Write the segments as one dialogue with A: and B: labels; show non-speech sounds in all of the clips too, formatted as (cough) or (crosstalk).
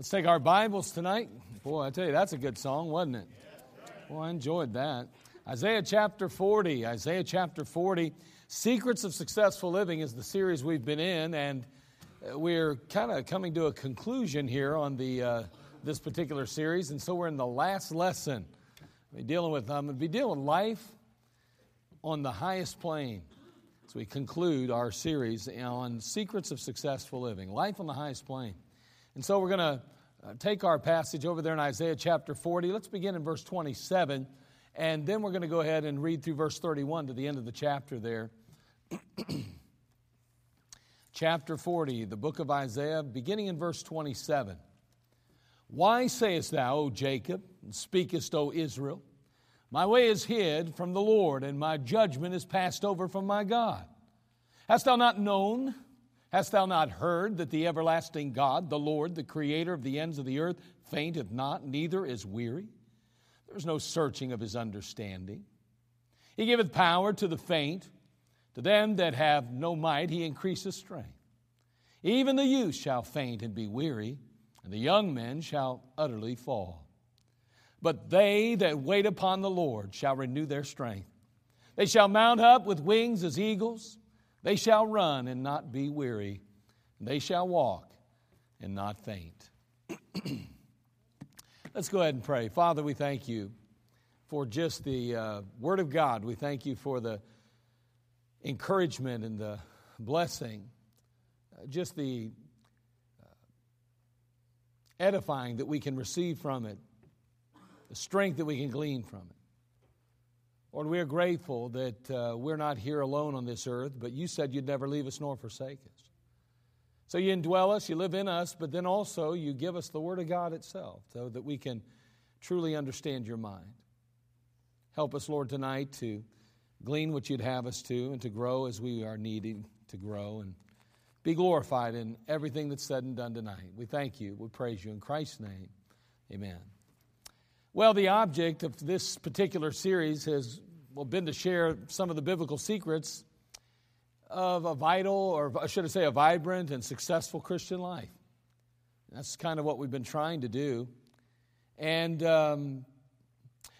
A: Let's take our Bibles tonight. Boy, I tell you, that's a good song, wasn't it? Well, I enjoyed that. Isaiah chapter 40. Isaiah chapter 40. Secrets of Successful Living is the series we've been in, and uh, we're kind of coming to a conclusion here on the uh, this particular series, and so we're in the last lesson. We're dealing with I'm going to be dealing with life on the highest plane. So we conclude our series on secrets of successful living, life on the highest plane. And so we're going to uh, take our passage over there in Isaiah chapter 40. Let's begin in verse 27, and then we're going to go ahead and read through verse 31 to the end of the chapter there. (clears throat) chapter 40, the book of Isaiah, beginning in verse 27. Why sayest thou, O Jacob, and speakest, O Israel? My way is hid from the Lord, and my judgment is passed over from my God. Hast thou not known? Hast thou not heard that the everlasting God, the Lord, the creator of the ends of the earth, fainteth not, neither is weary? There is no searching of his understanding. He giveth power to the faint, to them that have no might, he increaseth strength. Even the youth shall faint and be weary, and the young men shall utterly fall. But they that wait upon the Lord shall renew their strength. They shall mount up with wings as eagles. They shall run and not be weary. They shall walk and not faint. (clears throat) Let's go ahead and pray. Father, we thank you for just the uh, Word of God. We thank you for the encouragement and the blessing, uh, just the uh, edifying that we can receive from it, the strength that we can glean from it. Lord, we are grateful that uh, we're not here alone on this earth, but you said you'd never leave us nor forsake us. So you indwell us, you live in us, but then also you give us the Word of God itself so that we can truly understand your mind. Help us, Lord, tonight to glean what you'd have us to and to grow as we are needing to grow and be glorified in everything that's said and done tonight. We thank you. We praise you. In Christ's name, amen. Well, the object of this particular series has well, been to share some of the biblical secrets of a vital, or should I say, a vibrant and successful Christian life. That's kind of what we've been trying to do. And um,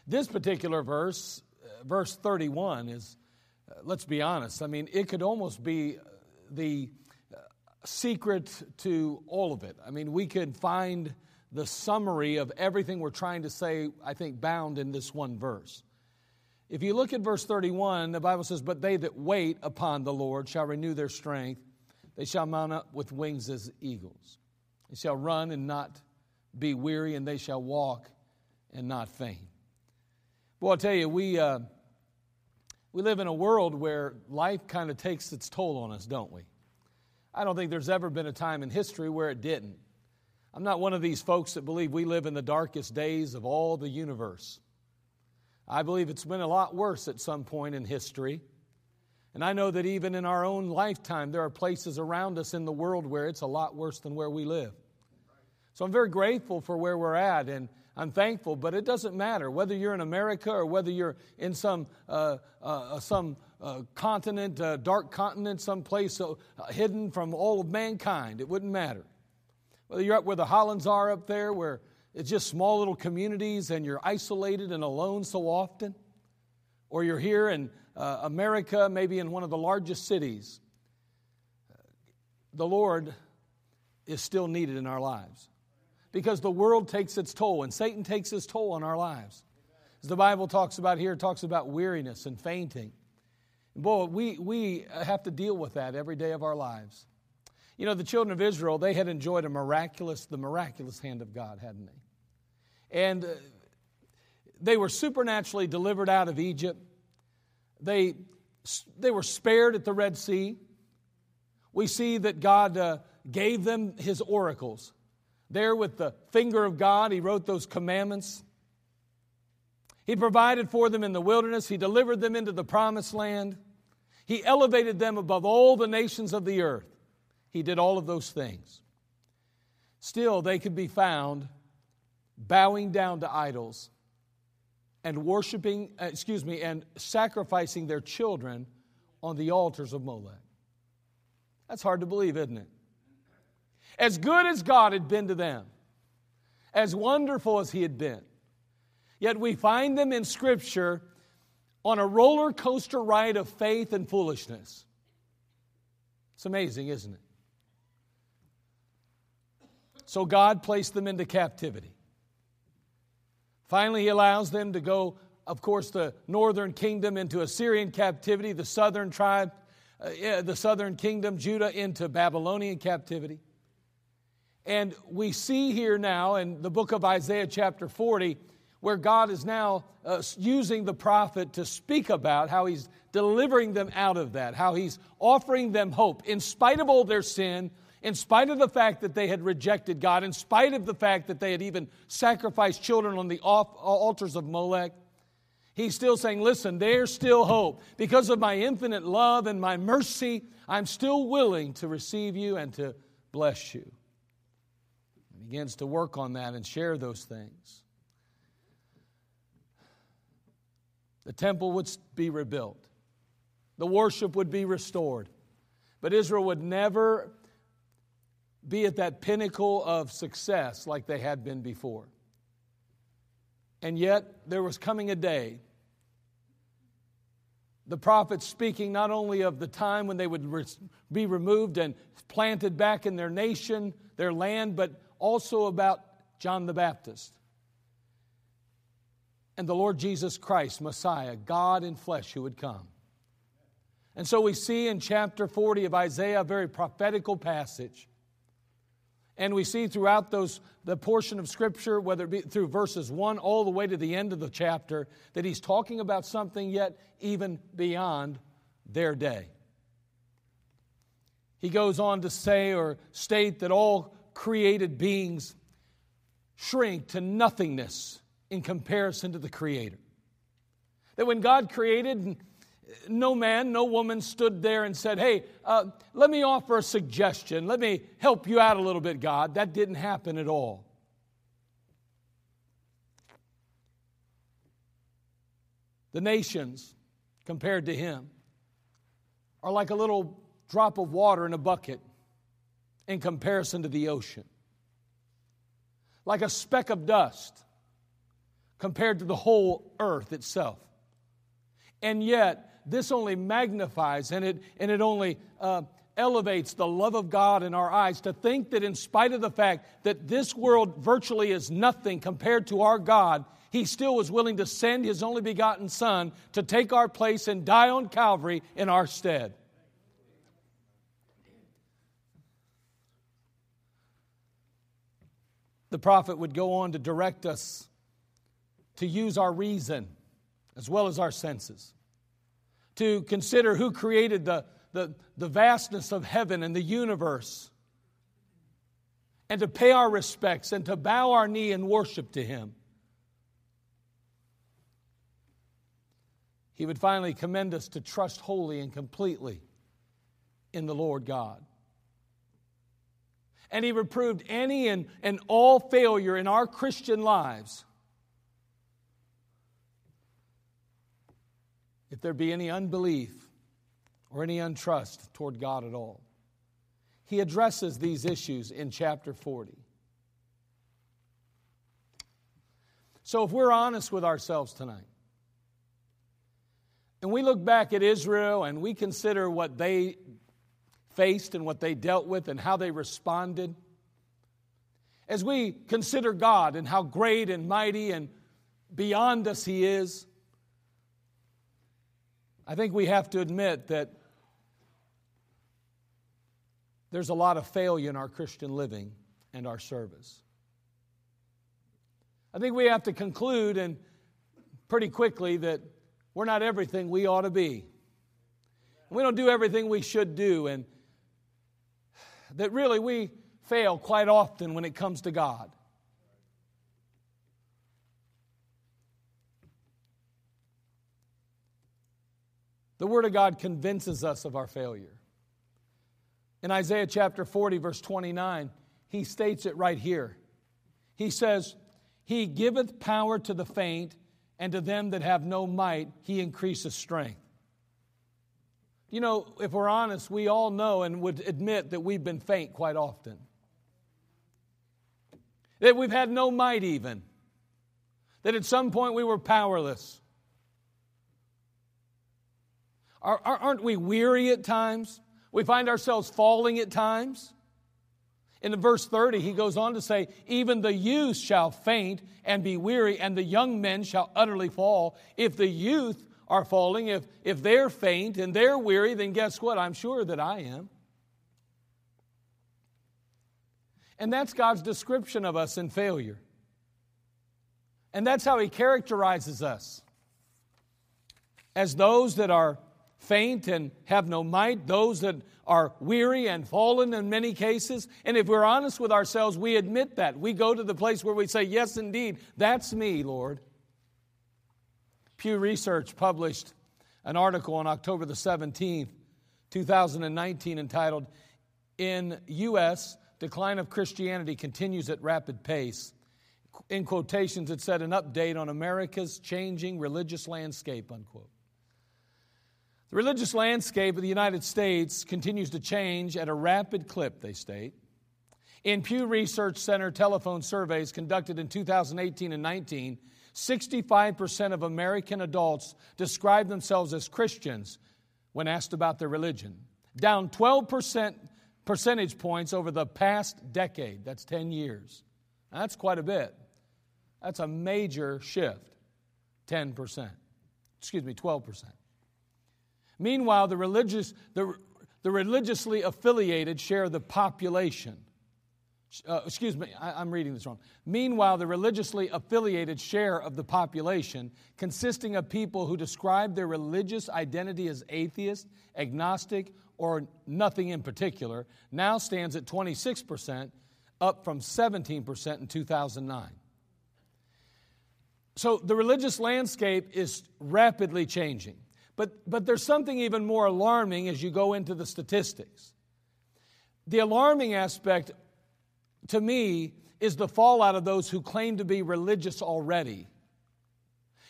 A: this particular verse, uh, verse 31, is, uh, let's be honest, I mean, it could almost be the uh, secret to all of it. I mean, we could find the summary of everything we're trying to say, I think, bound in this one verse. If you look at verse 31, the Bible says, But they that wait upon the Lord shall renew their strength. They shall mount up with wings as eagles. They shall run and not be weary, and they shall walk and not faint. Well, I'll tell you, we, uh, we live in a world where life kind of takes its toll on us, don't we? I don't think there's ever been a time in history where it didn't. I'm not one of these folks that believe we live in the darkest days of all the universe. I believe it's been a lot worse at some point in history. And I know that even in our own lifetime, there are places around us in the world where it's a lot worse than where we live. So I'm very grateful for where we're at, and I'm thankful, but it doesn't matter whether you're in America or whether you're in some, uh, uh, some uh, continent, uh, dark continent, some place uh, hidden from all of mankind. It wouldn't matter. Whether you're up where the Hollands are up there, where it's just small little communities and you're isolated and alone so often, or you're here in uh, America, maybe in one of the largest cities, the Lord is still needed in our lives because the world takes its toll and Satan takes his toll on our lives. As the Bible talks about here, it talks about weariness and fainting. Boy, we, we have to deal with that every day of our lives. You know, the children of Israel, they had enjoyed a miraculous, the miraculous hand of God, hadn't they? And uh, they were supernaturally delivered out of Egypt. They, they were spared at the Red Sea. We see that God uh, gave them his oracles. There, with the finger of God, he wrote those commandments. He provided for them in the wilderness, he delivered them into the promised land. He elevated them above all the nations of the earth. He did all of those things. Still, they could be found bowing down to idols and worshiping, uh, excuse me, and sacrificing their children on the altars of Molech. That's hard to believe, isn't it? As good as God had been to them, as wonderful as He had been, yet we find them in Scripture on a roller coaster ride of faith and foolishness. It's amazing, isn't it? So God placed them into captivity. Finally, He allows them to go, of course, the northern kingdom into Assyrian captivity, the southern tribe, uh, the southern kingdom, Judah, into Babylonian captivity. And we see here now in the book of Isaiah, chapter 40, where God is now uh, using the prophet to speak about how he's delivering them out of that, how he's offering them hope in spite of all their sin, in spite of the fact that they had rejected God, in spite of the fact that they had even sacrificed children on the uh, altars of Molech, he's still saying, Listen, there's still hope. Because of my infinite love and my mercy, I'm still willing to receive you and to bless you. He begins to work on that and share those things. The temple would be rebuilt, the worship would be restored. But Israel would never be at that pinnacle of success like they had been before. And yet, there was coming a day, the prophet speaking not only of the time when they would be removed and planted back in their nation, their land, but also about John the Baptist and the Lord Jesus Christ, Messiah, God in flesh, who would come. And so we see in chapter 40 of Isaiah a very prophetical passage and we see throughout those the portion of scripture whether it be through verses 1 all the way to the end of the chapter that he's talking about something yet even beyond their day. He goes on to say or state that all created beings shrink to nothingness in comparison to the creator. That when god created no man, no woman stood there and said, Hey, uh, let me offer a suggestion. Let me help you out a little bit, God. That didn't happen at all. The nations, compared to him, are like a little drop of water in a bucket in comparison to the ocean, like a speck of dust compared to the whole earth itself. And yet, this only magnifies and it, and it only uh, elevates the love of God in our eyes to think that, in spite of the fact that this world virtually is nothing compared to our God, He still was willing to send His only begotten Son to take our place and die on Calvary in our stead. The prophet would go on to direct us to use our reason as well as our senses to consider who created the, the, the vastness of heaven and the universe, and to pay our respects and to bow our knee and worship to Him. He would finally commend us to trust wholly and completely in the Lord God. And he reproved any and, and all failure in our Christian lives if there be any unbelief or any untrust toward God at all. He addresses these issues in chapter 40. So, if we're honest with ourselves tonight, and we look back at Israel and we consider what they faced and what they dealt with and how they responded, as we consider God and how great and mighty and beyond us He is, I think we have to admit that there's a lot of failure in our Christian living and our service. I think we have to conclude and pretty quickly that we're not everything we ought to be. We don't do everything we should do, and that really we fail quite often when it comes to God. The Word of God convinces us of our failure. In Isaiah chapter 40, verse 29, he states it right here. He says, He giveth power to the faint, and to them that have no might, He increaseth strength. You know, if we're honest, we all know and would admit that we've been faint quite often. That we've had no might, even. That at some point we were powerless. Aren't we weary at times? We find ourselves falling at times. In verse 30, he goes on to say, Even the youth shall faint and be weary, and the young men shall utterly fall. If the youth are falling, if, if they're faint and they're weary, then guess what? I'm sure that I am. And that's God's description of us in failure. And that's how He characterizes us as those that are faint and have no might, those that are weary and fallen in many cases. And if we're honest with ourselves, we admit that. We go to the place where we say, Yes, indeed, that's me, Lord. Pew Research published an article on October the 17th, 2019, entitled, In U.S., Decline of Christianity Continues at Rapid Pace. In quotations, it said, An update on America's changing religious landscape, unquote. The religious landscape of the United States continues to change at a rapid clip, they state. In Pew Research Center telephone surveys conducted in 2018 and 19, 65% of American adults describe themselves as Christians when asked about their religion, down 12% percentage points over the past decade. That's 10 years. That's quite a bit. That's a major shift. 10%. Excuse me, 12%. Meanwhile, the, religious, the, the religiously affiliated share the population. Uh, excuse me, I, am reading this wrong. Meanwhile, the religiously affiliated share of the population, consisting of people who describe their religious identity as atheist, agnostic, or nothing in particular, now stands at 26%, up from 17% in 2009. So the religious landscape is rapidly changing. But, but there's something even more alarming as you go into the statistics. The alarming aspect to me is the fallout of those who claim to be religious already.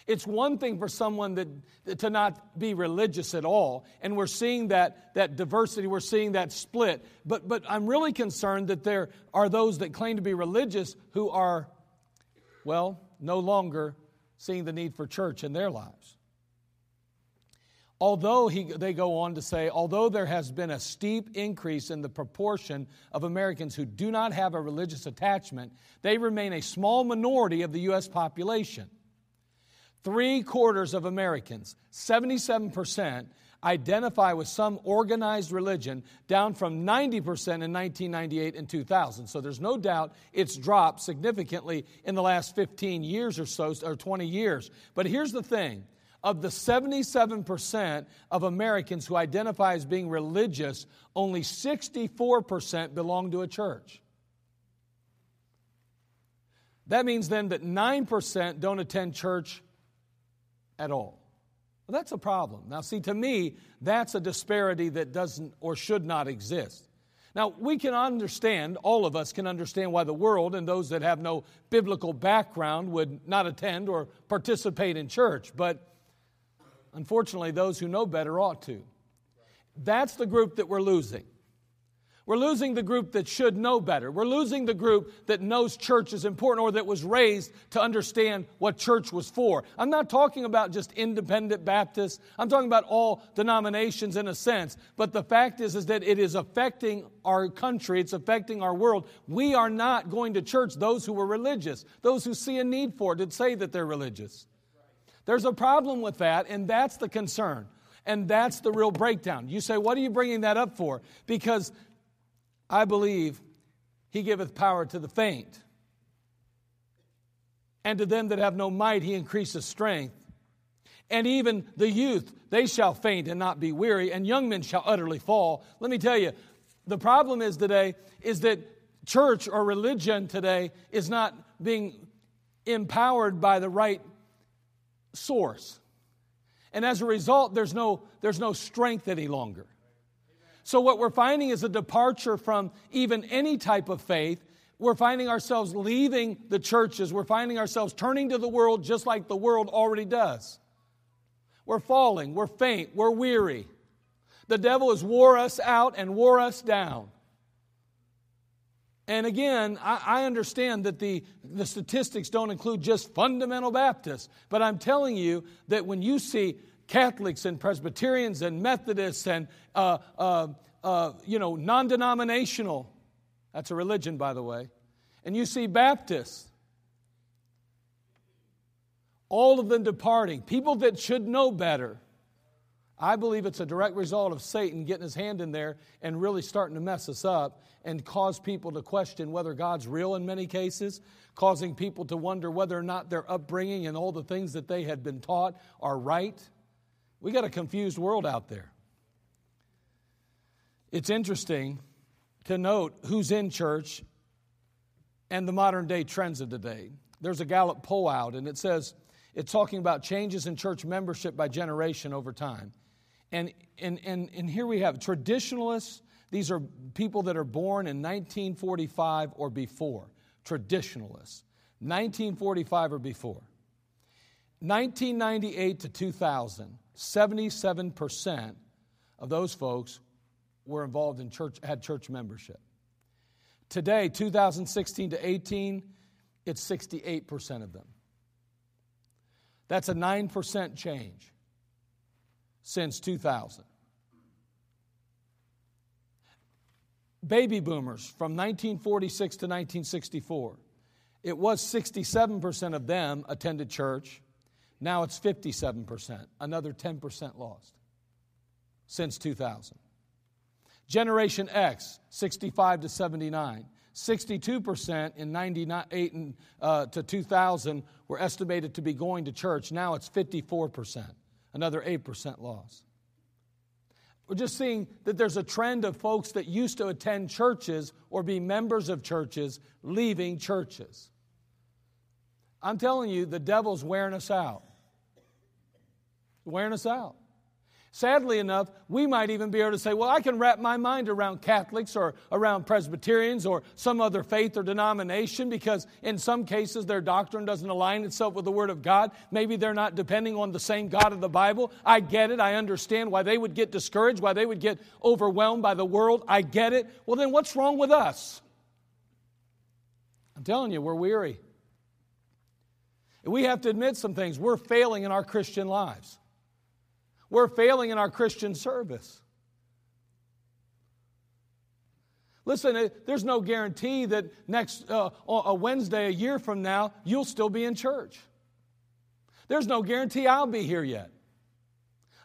A: It's one thing for someone that, to not be religious at all, and we're seeing that, that diversity, we're seeing that split. But, but I'm really concerned that there are those that claim to be religious who are, well, no longer seeing the need for church in their lives. Although he, they go on to say, although there has been a steep increase in the proportion of Americans who do not have a religious attachment, they remain a small minority of the U.S. population. Three quarters of Americans, 77%, identify with some organized religion, down from 90% in 1998 and 2000. So there's no doubt it's dropped significantly in the last 15 years or so, or 20 years. But here's the thing of the 77% of Americans who identify as being religious, only 64% belong to a church. That means then that 9% don't attend church at all. Well, that's a problem. Now, see, to me, that's a disparity that doesn't or should not exist. Now, we can understand, all of us can understand why the world and those that have no biblical background would not attend or participate in church, but Unfortunately, those who know better ought to. That's the group that we're losing. We're losing the group that should know better. We're losing the group that knows church is important or that was raised to understand what church was for. I'm not talking about just independent Baptists. I'm talking about all denominations in a sense. But the fact is, is that it is affecting our country. It's affecting our world. We are not going to church, those who were religious, those who see a need for it, to say that they're religious. There's a problem with that, and that's the concern. And that's the real breakdown. You say, what are you bringing that up for? Because I believe he giveth power to the faint. And to them that have no might, he increases strength. And even the youth, they shall faint and not be weary, and young men shall utterly fall. Let me tell you, the problem is today is that church or religion today is not being empowered by the right source. And as a result, there's no, there's no strength any longer. So, what we're finding is a departure from even any type of faith. We're finding ourselves leaving the churches. We're finding ourselves turning to the world just like the world already does. We're falling, we're faint, we're weary. The devil has wore us out and wore us down. And again, I, I, understand that the, the statistics don't include just fundamental Baptists, but I'm telling you that when you see Catholics and Presbyterians and Methodists and, uh, uh, uh, you know, non denominational, that's a religion, by the way, and you see Baptists, all of them departing, people that should know better. I believe it's a direct result of Satan getting his hand in there and really starting to mess us up and cause people to question whether God's real in many cases, causing people to wonder whether or not their upbringing and all the things that they had been taught are right. We got a confused world out there. It's interesting to note who's in church and the modern day trends of today. There's a Gallup poll out, and it says it's talking about changes in church membership by generation over time. And, and, and, and here we have traditionalists. These are people that are born in 1945 or before. Traditionalists. 1945 or before. 1998 to 2000, 77% of those folks were involved in church, had church membership. Today, 2016 to 18, it's 68% of them. That's a 9% change since 2000. Baby boomers from 1946 to 1964. It was 67% of them attended church. Now it's 57%, another 10% lost since 2000. Generation X, 65 to 79. 62% in 98 uh, to 2000 were estimated to be going to church. Now it's 54% another 8% loss. We're just seeing that there's a trend of folks that used to attend churches or be members of churches leaving churches. I'm telling you, the devil's wearing us out. Wearing us out. Sadly enough, we might even be able to say, well, I can wrap my mind around Catholics or around Presbyterians or some other faith or denomination because in some cases their doctrine doesn't align itself with the Word of God. Maybe they're not depending on the same God of the Bible. I get it. I understand why they would get discouraged, why they would get overwhelmed by the world. I get it. Well, then what's wrong with us? I'm telling you, we're weary. We have to admit some things. We're failing in our Christian lives. We're failing in our Christian service. Listen, there's no guarantee that next uh, a Wednesday a year from now you'll still be in church. There's no guarantee I'll be here yet.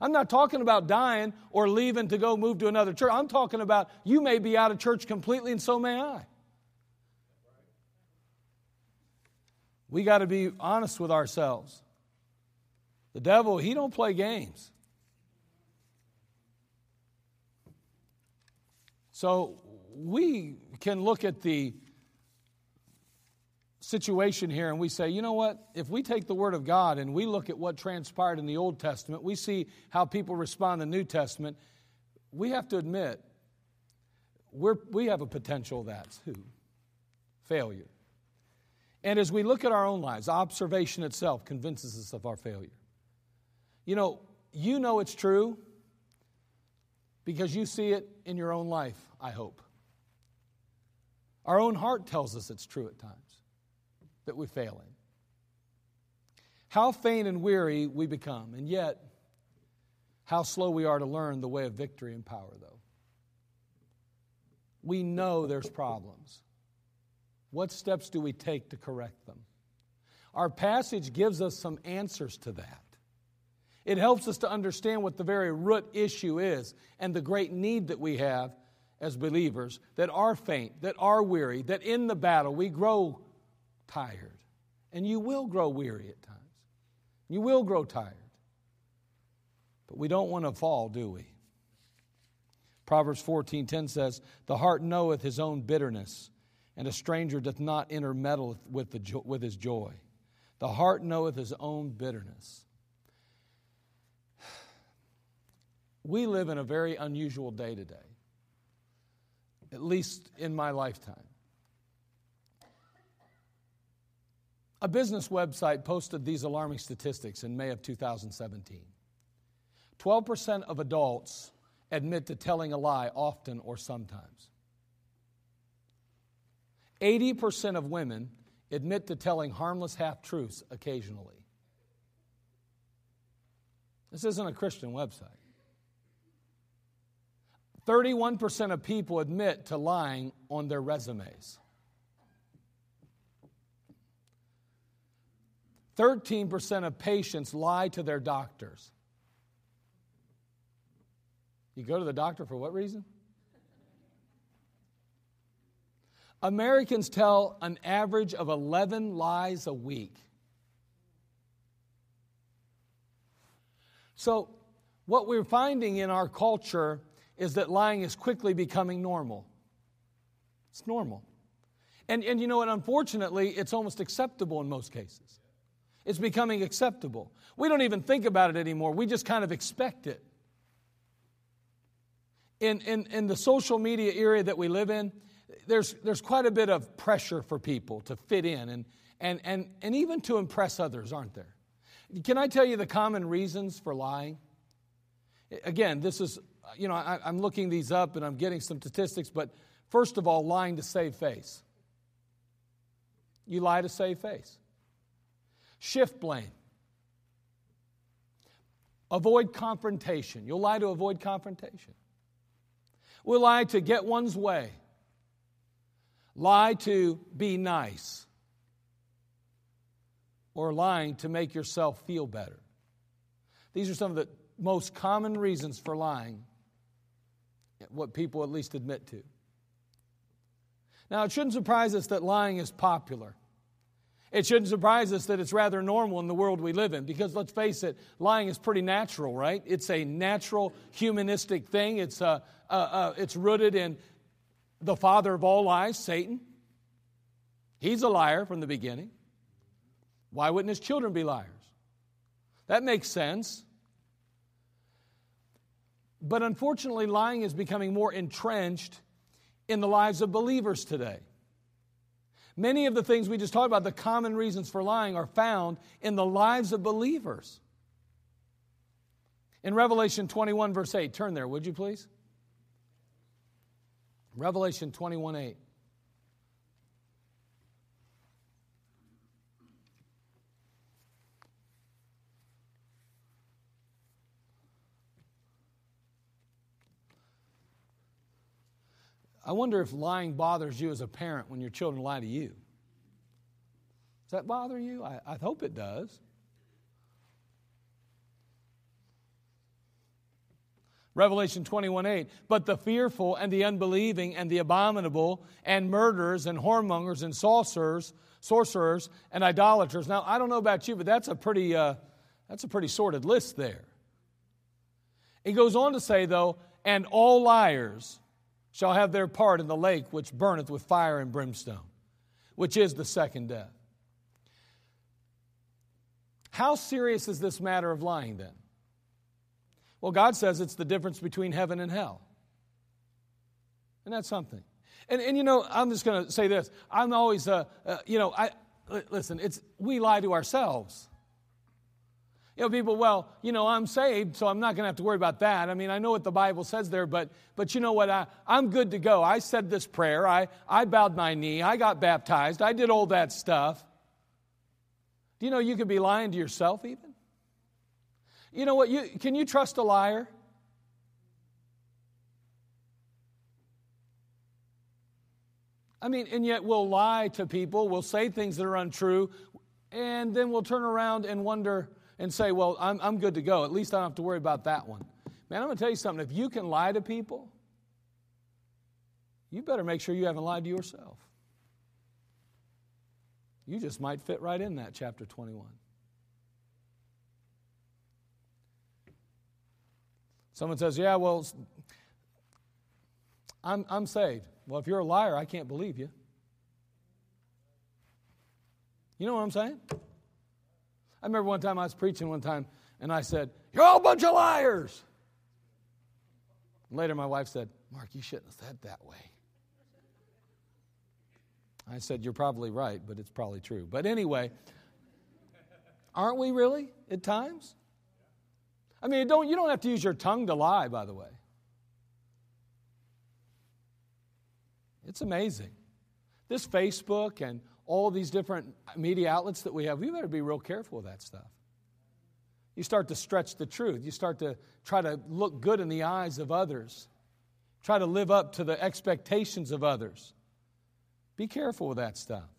A: I'm not talking about dying or leaving to go move to another church. I'm talking about you may be out of church completely and so may I. We got to be honest with ourselves. The devil, he don't play games. So we can look at the situation here and we say, you know what? If we take the Word of God and we look at what transpired in the Old Testament, we see how people respond in the New Testament, we have to admit we're, we have a potential that's who? failure. And as we look at our own lives, observation itself convinces us of our failure. You know, you know it's true because you see it in your own life, I hope. Our own heart tells us it's true at times that we fail in. How faint and weary we become, and yet how slow we are to learn the way of victory and power, though. We know there's problems. What steps do we take to correct them? Our passage gives us some answers to that. It helps us to understand what the very root issue is and the great need that we have as believers that are faint, that are weary, that in the battle we grow tired. And you will grow weary at times. You will grow tired. But we don't want to fall, do we? Proverbs 14:10 says, "The heart knoweth his own bitterness, and a stranger doth not intermeddle with, the, with his joy." The heart knoweth his own bitterness. We live in a very unusual day today, at least in my lifetime. A business website posted these alarming statistics in May of 2017. 12% of adults admit to telling a lie often or sometimes. 80% of women admit to telling harmless half truths occasionally. This isn't a Christian website. 31% of people admit to lying on their resumes. 13% of patients lie to their doctors. You go to the doctor for what reason? Americans tell an average of 11 lies a week. So, what we're finding in our culture is that lying is quickly becoming normal. It's normal. And, and you know what? Unfortunately, it's almost acceptable in most cases. It's becoming acceptable. We don't even think about it anymore, we just kind of expect it. In, in, in the social media area that we live in, there's, there's quite a bit of pressure for people to fit in and, and, and, and even to impress others, aren't there? Can I tell you the common reasons for lying? Again, this is, you know, I, I'm looking these up and I'm getting some statistics, but first of all, lying to save face. You lie to save face. Shift blame. Avoid confrontation. You'll lie to avoid confrontation. We'll lie to get one's way. Lie to be nice. Or lying to make yourself feel better. These are some of the most common reasons for lying, what people at least admit to. Now, it shouldn't surprise us that lying is popular. It shouldn't surprise us that it's rather normal in the world we live in because let's face it, lying is pretty natural, right? It's a natural humanistic thing. It's, uh, uh, uh, it's rooted in the father of all lies, Satan. He's a liar from the beginning. Why wouldn't his children be liars? That makes sense. But unfortunately, lying is becoming more entrenched in the lives of believers today. Many of the things we just talked about, the common reasons for lying, are found in the lives of believers. In Revelation 21, verse 8, turn there, would you please? Revelation 21, 8. I wonder if lying bothers you as a parent when your children lie to you. Does that bother you? I, I hope it does. Revelation 21 8. But the fearful and the unbelieving and the abominable and murderers and whoremongers and sorcerers, sorcerers and idolaters. Now, I don't know about you, but that's a pretty, uh, that's a pretty sordid list there. He goes on to say, though, and all liars shall have their part in the lake which burneth with fire and brimstone, which is the second death. How serious is this matter of lying then? Well, God says it's the difference between heaven and hell. And that's something. And, and you know, I'm just going to say this. I'm always, uh, uh, you know, I, listen, it's, we lie to ourselves. You know, people, well, you know, I'm saved, so I'm not going to have to worry about that. I mean, I know what the Bible says there, but, but you know what? I, I'm good to go. I said this prayer. I, I bowed my knee. I got baptized. I did all that stuff. Do you know you could be lying to yourself even? You know what? You, can you trust a liar? I mean, and yet we'll lie to people, we'll say things that are untrue, and then we'll turn around and wonder, and say, well, I'm, I'm good to go. At least I don't have to worry about that one. Man, I'm going to tell you something. If you can lie to people, you better make sure you haven't lied to yourself. You just might fit right in that chapter 21. Someone says, Yeah, well, I'm, I'm saved. Well, if you're a liar, I can't believe you. You know what I'm saying? I remember one time I was preaching one time and I said, You're all a bunch of liars. Later my wife said, Mark, you shouldn't have said that way. I said, You're probably right, but it's probably true. But anyway, aren't we really at times? I mean, don't, you don't have to use your tongue to lie, by the way. It's amazing. This Facebook and all these different media outlets that we have, we better be real careful with that stuff. You start to stretch the truth. You start to try to look good in the eyes of others, try to live up to the expectations of others. Be careful with that stuff.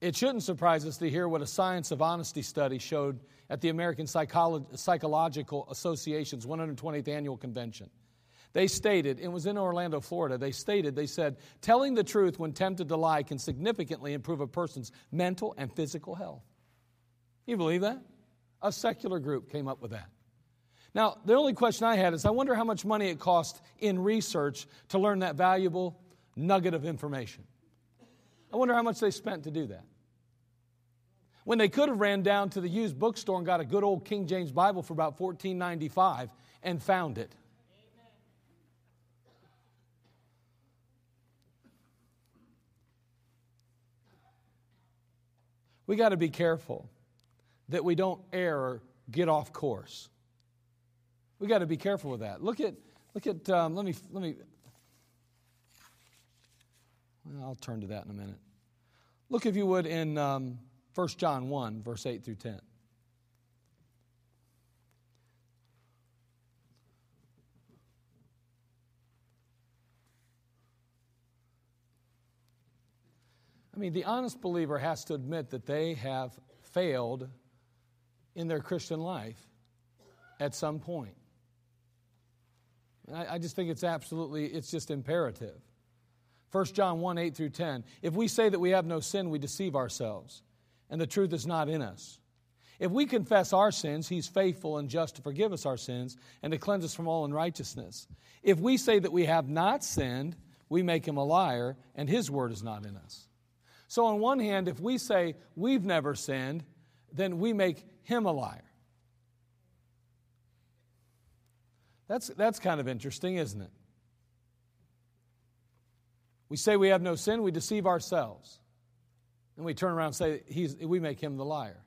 A: It shouldn't surprise us to hear what a Science of Honesty study showed at the American Psycholo- Psychological Association's 120th annual convention. They stated, it was in Orlando, Florida, they stated, they said, telling the truth when tempted to lie can significantly improve a person's mental and physical health. You believe that? A secular group came up with that. Now, the only question I had is I wonder how much money it cost in research to learn that valuable nugget of information. I wonder how much they spent to do that. When they could have ran down to the used bookstore and got a good old King James Bible for about $14.95 and found it. We got to be careful that we don't err or get off course. We got to be careful with that. Look at, look at. Um, let me, let me. I'll turn to that in a minute. Look, if you would, in um, 1 John 1, verse 8 through 10. I mean, the honest believer has to admit that they have failed in their Christian life at some point. I, I, just think it's absolutely, it's just imperative. 1 John 1 8 through 10. If we say that we have no sin, we deceive ourselves, and the truth is not in us. If we confess our sins, he's faithful and just to forgive us our sins and to cleanse us from all unrighteousness. If we say that we have not sinned, we make him a liar, and his word is not in us. So, on one hand, if we say we've never sinned, then we make him a liar. That's, that's kind of interesting, isn't it? We say we have no sin, we deceive ourselves. And we turn around and say he's, we make him the liar.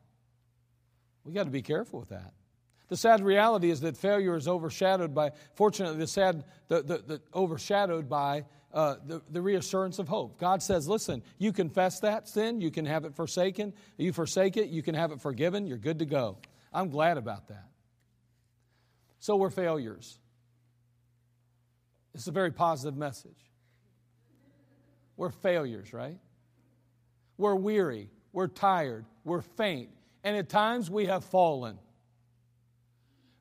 A: We got to be careful with that. The sad reality is that failure is overshadowed by, fortunately, the sad, the, the, the overshadowed by uh, the, the reassurance of hope. God says, listen, you confess that sin, you can have it forsaken. You forsake it, you can have it forgiven, you're good to go. I'm glad about that. So we're failures. It's a very positive message. We're failures, right? We're weary, we're tired, we're faint, and at times we have fallen.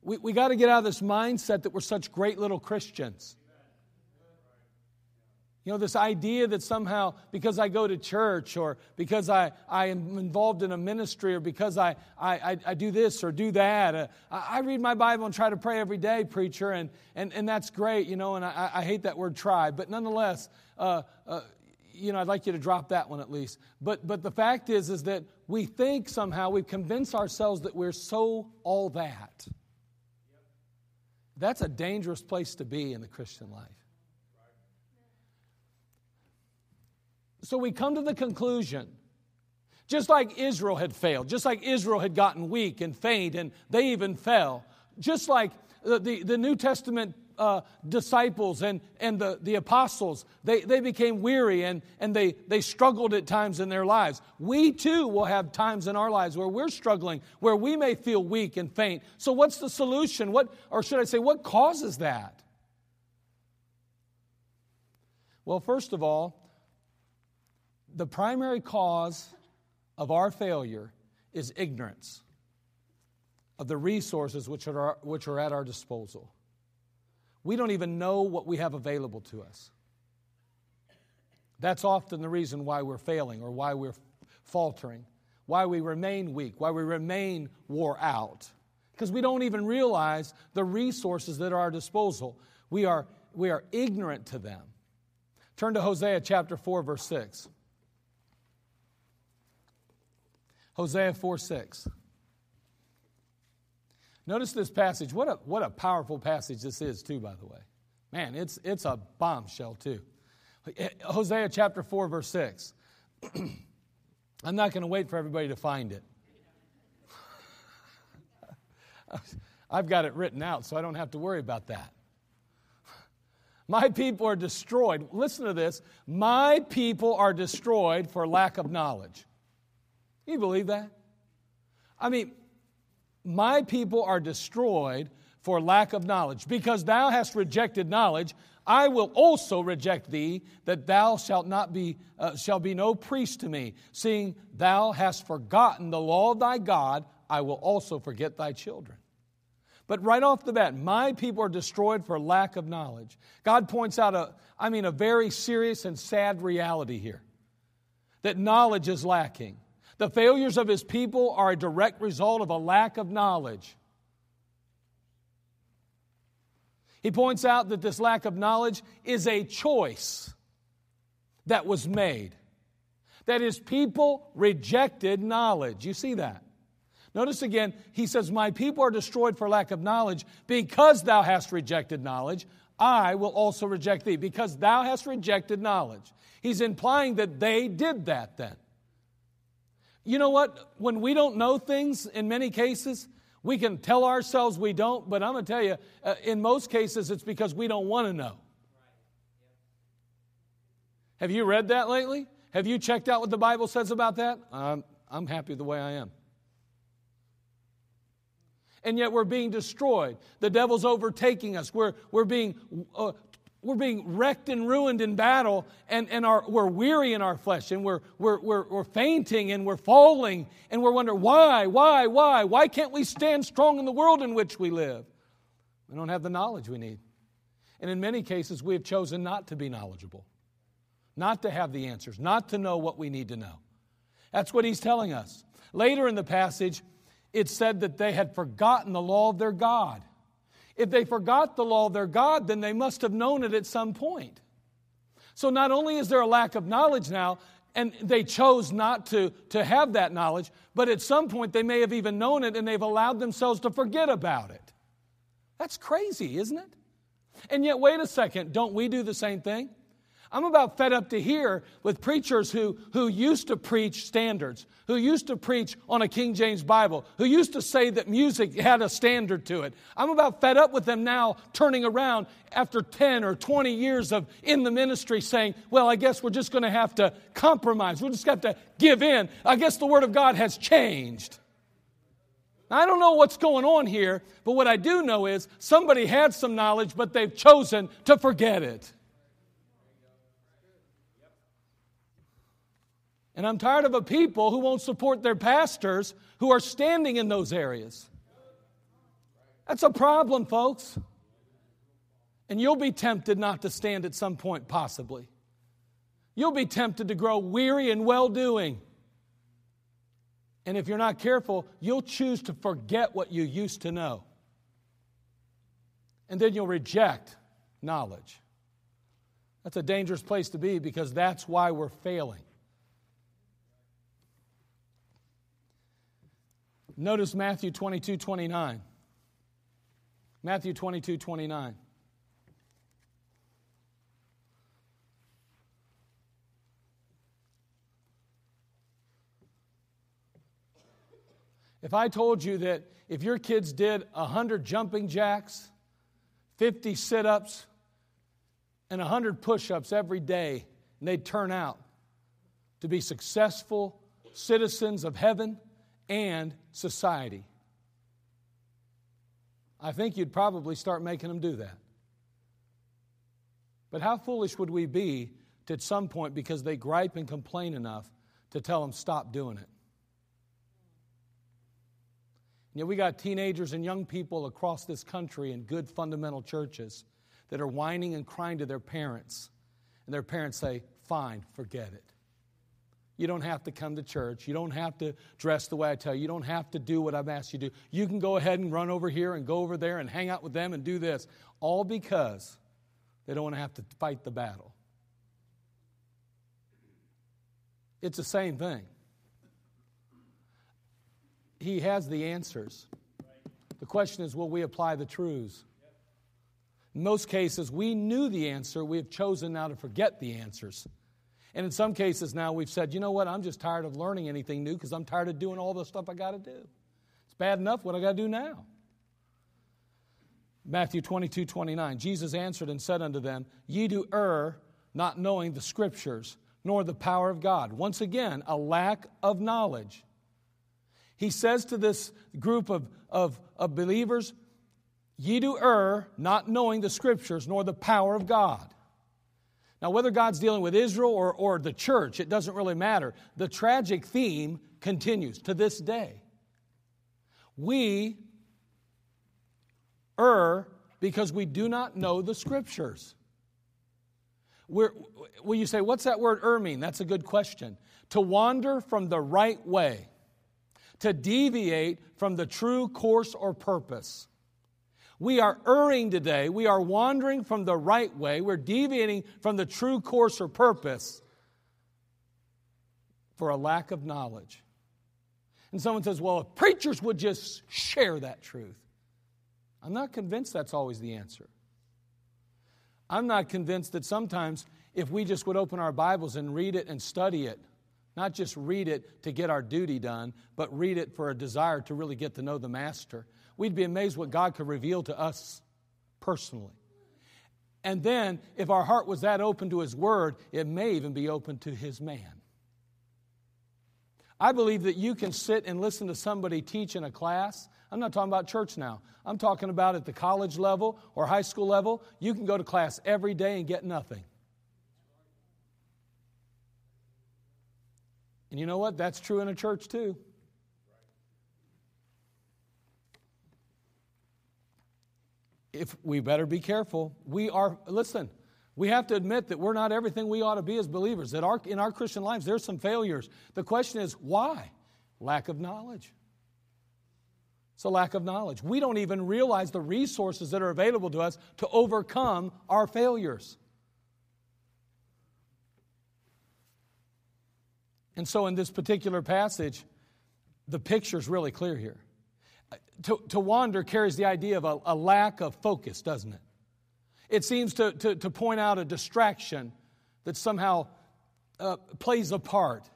A: We, we got to get out of this mindset that we're such great little Christians. You know, this idea that somehow because I go to church or because I, I am involved in a ministry or because I, I, I do this or do that, uh, I read my Bible and try to pray every day, preacher, and, and, and that's great, you know, and I, I hate that word try, but nonetheless, uh, uh, you know, I'd like you to drop that one at least. But, but the fact is, is that we think somehow we've convinced ourselves that we're so all that. That's a dangerous place to be in the Christian life. So we come to the conclusion, just like Israel had failed, just like Israel had gotten weak and faint and they even fell, just like the, the, the New Testament uh, disciples and, and the, the apostles, they, they became weary and, and they, they struggled at times in their lives. We too will have times in our lives where we're struggling, where we may feel weak and faint. So, what's the solution? What, or should I say, what causes that? Well, first of all, the primary cause of our failure is ignorance of the resources which are, which are at our disposal. we don't even know what we have available to us. That's often the reason why we're failing or why we're faltering, why we remain weak, why we remain wore out. Because we don't even realize the resources that are at our disposal. We are, we are ignorant to them. Turn to Hosea chapter 4, verse 6. Hosea 4 6. Notice this passage. What a, what a powerful passage this is, too, by the way. Man, it's, it's a bombshell, too. Hosea chapter 4, verse 6. (clears throat) I'm not going to wait for everybody to find it. (laughs) I've got it written out, so I don't have to worry about that. (laughs) My people are destroyed. Listen to this. My people are destroyed for lack of knowledge. You believe that? I mean, my people are destroyed for lack of knowledge. Because thou hast rejected knowledge, I will also reject thee, that thou shalt not be uh, shall be no priest to me. Seeing thou hast forgotten the law of thy God, I will also forget thy children. But right off the bat, my people are destroyed for lack of knowledge. God points out a, I mean, a very serious and sad reality here that knowledge is lacking. The failures of his people are a direct result of a lack of knowledge. He points out that this lack of knowledge is a choice that was made. That his people rejected knowledge. You see that? Notice again, he says, My people are destroyed for lack of knowledge. Because thou hast rejected knowledge, I will also reject thee. Because thou hast rejected knowledge. He's implying that they did that then. You know what? When we don't know things, in many cases, we can tell ourselves we don't, but I'm going to tell you, uh, in most cases, it's because we don't want to know. Have you read that lately? Have you checked out what the Bible says about that? I'm happy the way I am. And yet we're being destroyed. The devil's overtaking us. We're, we're being uh, we're being wrecked and ruined in battle, and, and our, we're weary in our flesh, and we're, we're, we're, we're fainting, and we're falling, and we're wondering, why, why, why? Why can't we stand strong in the world in which we live? We don't have the knowledge we need. And in many cases, we have chosen not to be knowledgeable, not to have the answers, not to know what we need to know. That's what he's telling us. Later in the passage, it said that they had forgotten the law of their God. If they forgot the law of their God, then they must have known it at some point. So not only is there a lack of knowledge now, and they chose not to, to have that knowledge, but at some point they may have even known it and they've allowed themselves to forget about it. That's crazy, isn't it? And yet, wait a second, don't we do the same thing? I'm about fed up to hear with preachers who, who used to preach standards, who used to preach on a King James Bible, who used to say that music had a standard to it. I'm about fed up with them now turning around after 10 or 20 years of in the ministry saying, well, I guess we're just going to have to compromise. We're just going to have to give in. I guess the Word of God has changed. I don't know what's going on here, but what I do know is somebody had some knowledge, but they've chosen to forget it. And I'm tired of a people who won't support their pastors who are standing in those areas. That's a problem, folks. And you'll be tempted not to stand at some point, possibly. You'll be tempted to grow weary and well doing. And if you're not careful, you'll choose to forget what you used to know. And then you'll reject knowledge. That's a dangerous place to be because that's why we're failing. Notice Matthew 22 29. Matthew 22 29. If I told you that if your kids did 100 jumping jacks, 50 sit ups, and 100 push ups every day, and they'd turn out to be successful citizens of heaven, and society. I think you'd probably start making them do that. But how foolish would we be to, at some point, because they gripe and complain enough, to tell them stop doing it? You know, we got teenagers and young people across this country in good fundamental churches that are whining and crying to their parents, and their parents say, Fine, forget it. You don't have to come to church. You don't have to dress the way I tell you. You don't have to do what I've asked you to do. You can go ahead and run over here and go over there and hang out with them and do this, all because they don't want to have to fight the battle. It's the same thing. He has the answers. The question is will we apply the truths? In most cases, we knew the answer. We have chosen now to forget the answers. And in some cases now we've said, you know what, I'm just tired of learning anything new because I'm tired of doing all the stuff I got to do. It's bad enough what I got to do now. Matthew 22, 29. Jesus answered and said unto them, Ye do err, not knowing the scriptures, nor the power of God. Once again, a lack of knowledge. He says to this group of, of, of believers, Ye do err, not knowing the scriptures, nor the power of God. Now, whether God's dealing with Israel or, or the church, it doesn't really matter. The tragic theme continues to this day. We err because we do not know the scriptures. We're, will you say, what's that word err mean? That's a good question. To wander from the right way, to deviate from the true course or purpose. We are erring today. We are wandering from the right way. We're deviating from the true course or purpose for a lack of knowledge. And someone says, well, if preachers would just share that truth. I'm not convinced that's always the answer. I'm not convinced that sometimes if we just would open our Bibles and read it and study it, not just read it to get our duty done, but read it for a desire to really get to know the Master, we'd be amazed what God could reveal to us personally. And then, if our heart was that open to His Word, it may even be open to His man. I believe that you can sit and listen to somebody teach in a class. I'm not talking about church now. I'm talking about at the college level or high school level. You can go to class every day and get nothing. And you know what? That's true in a church too. If we better be careful. We are, listen, we have to admit that we're not everything we ought to be as believers. That our, in our Christian lives, there's some failures. The question is, why? Lack of knowledge. It's a lack of knowledge. We don't even realize the resources that are available to us to overcome our failures. And so, in this particular passage, the picture is really clear here to, to wander carries the idea of a, a lack of focus, doesn't it? It seems to, to, to point out a distraction that somehow uh, plays a part.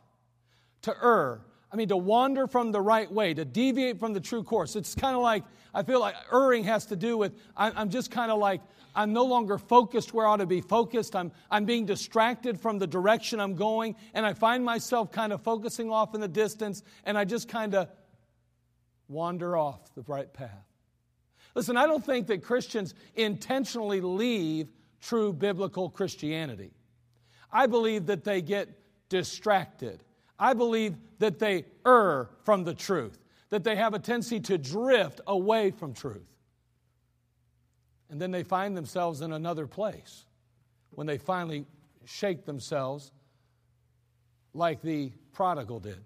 A: To err, I mean, to wander from the right way, to deviate from the true course. It's kind of like, I feel like erring has to do with, I'm just kind of like, I'm no longer focused where I ought to be focused. I'm, I'm being distracted from the direction I'm going, and I find myself kind of focusing off in the distance, and I just kind of wander off the right path. Listen, I don't think that Christians intentionally leave true biblical Christianity. I believe that they get distracted. I believe that they err from the truth, that they have a tendency to drift away from truth. And then they find themselves in another place when they finally shake themselves like the prodigal did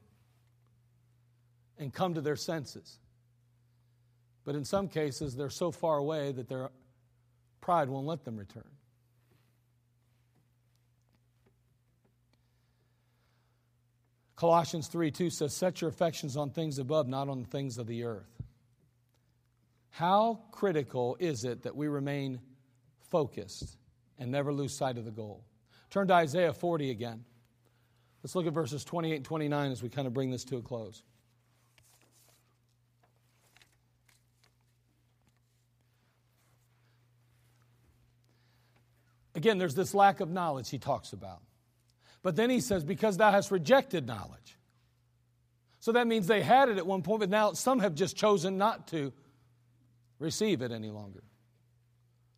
A: and come to their senses. But in some cases, they're so far away that their pride won't let them return. Colossians 3 2 says, Set your affections on things above, not on the things of the earth. How critical is it that we remain focused and never lose sight of the goal? Turn to Isaiah 40 again. Let's look at verses 28 and 29 as we kind of bring this to a close. Again, there's this lack of knowledge he talks about. But then he says, because thou hast rejected knowledge. So that means they had it at one point, but now some have just chosen not to receive it any longer,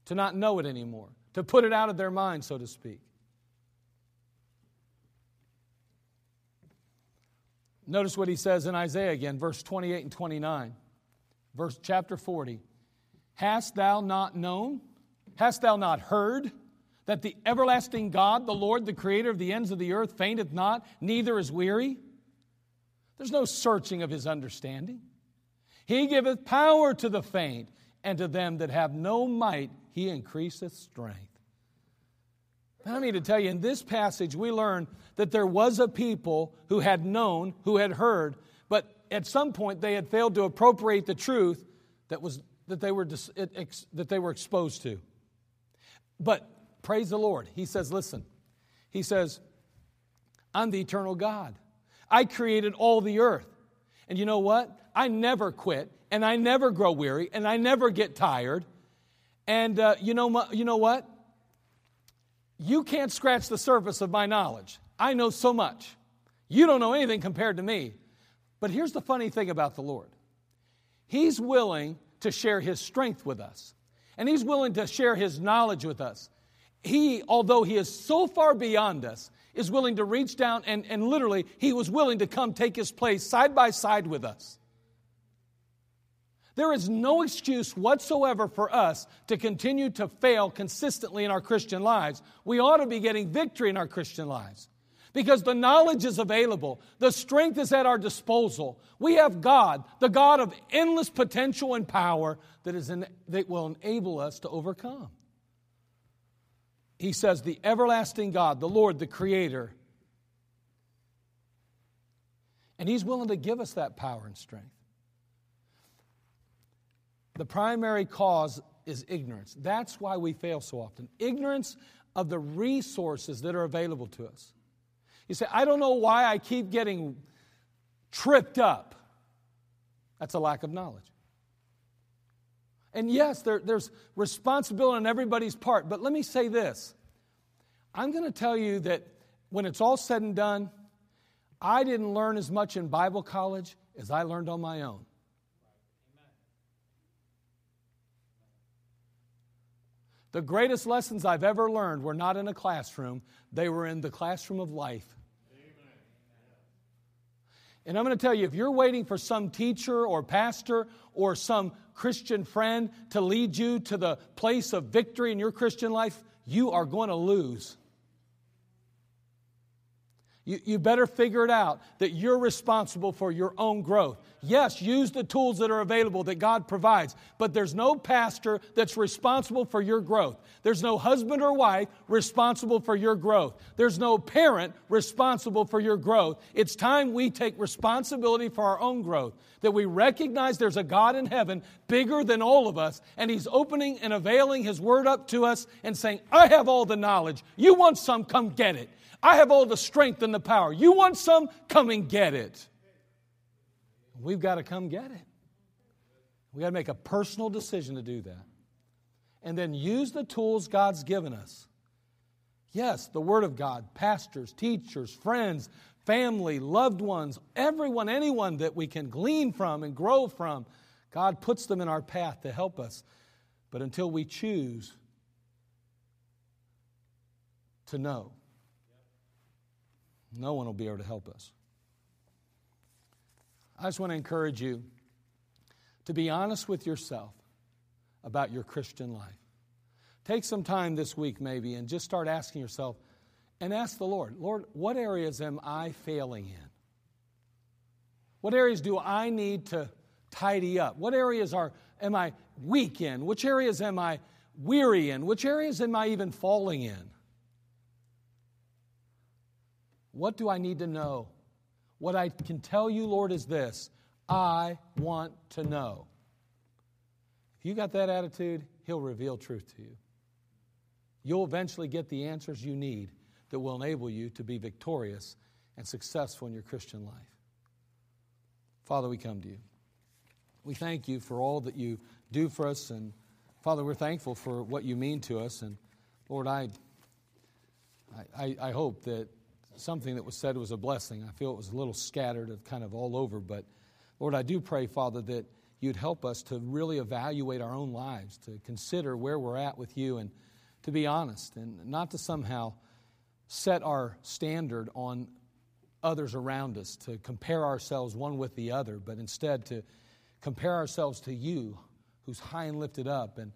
A: to not know it anymore, to put it out of their mind, so to speak. Notice what he says in Isaiah again, verse 28 and 29, verse chapter 40. Hast thou not known? Hast thou not heard that the everlasting God, the Lord, the creator of the ends of the earth, fainteth not, neither is weary? There's no searching of his understanding. He giveth power to the faint, and to them that have no might, he increaseth strength. I need to tell you, in this passage, we learn that there was a people who had known, who had heard, but at some point they had failed to appropriate the truth that, was, that, they, were, that they were exposed to. But praise the Lord, he says, listen, he says, I'm the eternal God. I created all the earth. And you know what? I never quit, and I never grow weary, and I never get tired. And uh, you, know, you know what? You can't scratch the surface of my knowledge. I know so much. You don't know anything compared to me. But here's the funny thing about the Lord He's willing to share His strength with us, and He's willing to share His knowledge with us. He, although He is so far beyond us, is willing to reach down and, and literally, He was willing to come take His place side by side with us. There is no excuse whatsoever for us to continue to fail consistently in our Christian lives. We ought to be getting victory in our Christian lives because the knowledge is available, the strength is at our disposal. We have God, the God of endless potential and power that, is in, that will enable us to overcome. He says, The everlasting God, the Lord, the Creator. And He's willing to give us that power and strength. The primary cause is ignorance. That's why we fail so often. Ignorance of the resources that are available to us. You say, I don't know why I keep getting tripped up. That's a lack of knowledge. And yes, there, there's responsibility on everybody's part, but let me say this. I'm going to tell you that when it's all said and done, I didn't learn as much in Bible college as I learned on my own. The greatest lessons I've ever learned were not in a classroom, they were in the classroom of life. And I'm going to tell you if you're waiting for some teacher or pastor or some Christian friend to lead you to the place of victory in your Christian life, you are going to lose. You, you better figure it out that you're responsible for your own growth. Yes, use the tools that are available that God provides, but there's no pastor that's responsible for your growth. There's no husband or wife responsible for your growth. There's no parent responsible for your growth. It's time we take responsibility for our own growth, that we recognize there's a God in heaven bigger than all of us, and He's opening and availing His word up to us and saying, I have all the knowledge. You want some? Come get it. I have all the strength and the power. You want some? Come and get it. We've got to come get it. We've got to make a personal decision to do that. And then use the tools God's given us. Yes, the Word of God, pastors, teachers, friends, family, loved ones, everyone, anyone that we can glean from and grow from. God puts them in our path to help us. But until we choose to know, no one will be able to help us. I just want to encourage you to be honest with yourself about your Christian life. Take some time this week, maybe, and just start asking yourself and ask the Lord, Lord, what areas am I failing in? What areas do I need to tidy up? What areas are am I weak in? Which areas am I weary in? Which areas am I even falling in? What do I need to know? What I can tell you, Lord, is this I want to know. If you got that attitude, He'll reveal truth to you. You'll eventually get the answers you need that will enable you to be victorious and successful in your Christian life. Father, we come to you. We thank you for all that you do for us. And Father, we're thankful for what you mean to us. And Lord, I, I, I hope that something that was said was a blessing. I feel it was a little scattered, of kind of all over. But Lord, I do pray, Father, that you'd help us to really evaluate our own lives, to consider where we're at with you, and to be honest, and not to somehow set our standard on others around us, to compare ourselves one with the other, but instead to compare ourselves to you, who's high and lifted up, and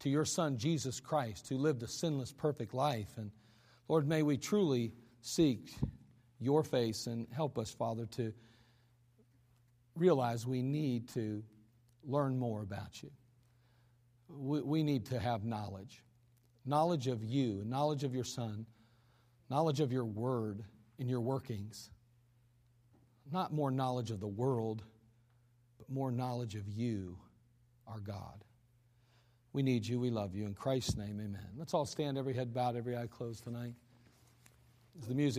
A: to your Son, Jesus Christ, who lived a sinless, perfect life. And Lord, may we truly seek your face and help us, Father, to realize we need to learn more about you. We, we need to have knowledge knowledge of you, knowledge of your Son, knowledge of your word and your workings. Not more knowledge of the world, but more knowledge of you, our God. We need you. We love you. In Christ's name, amen. Let's all stand, every head bowed, every eye closed tonight. The music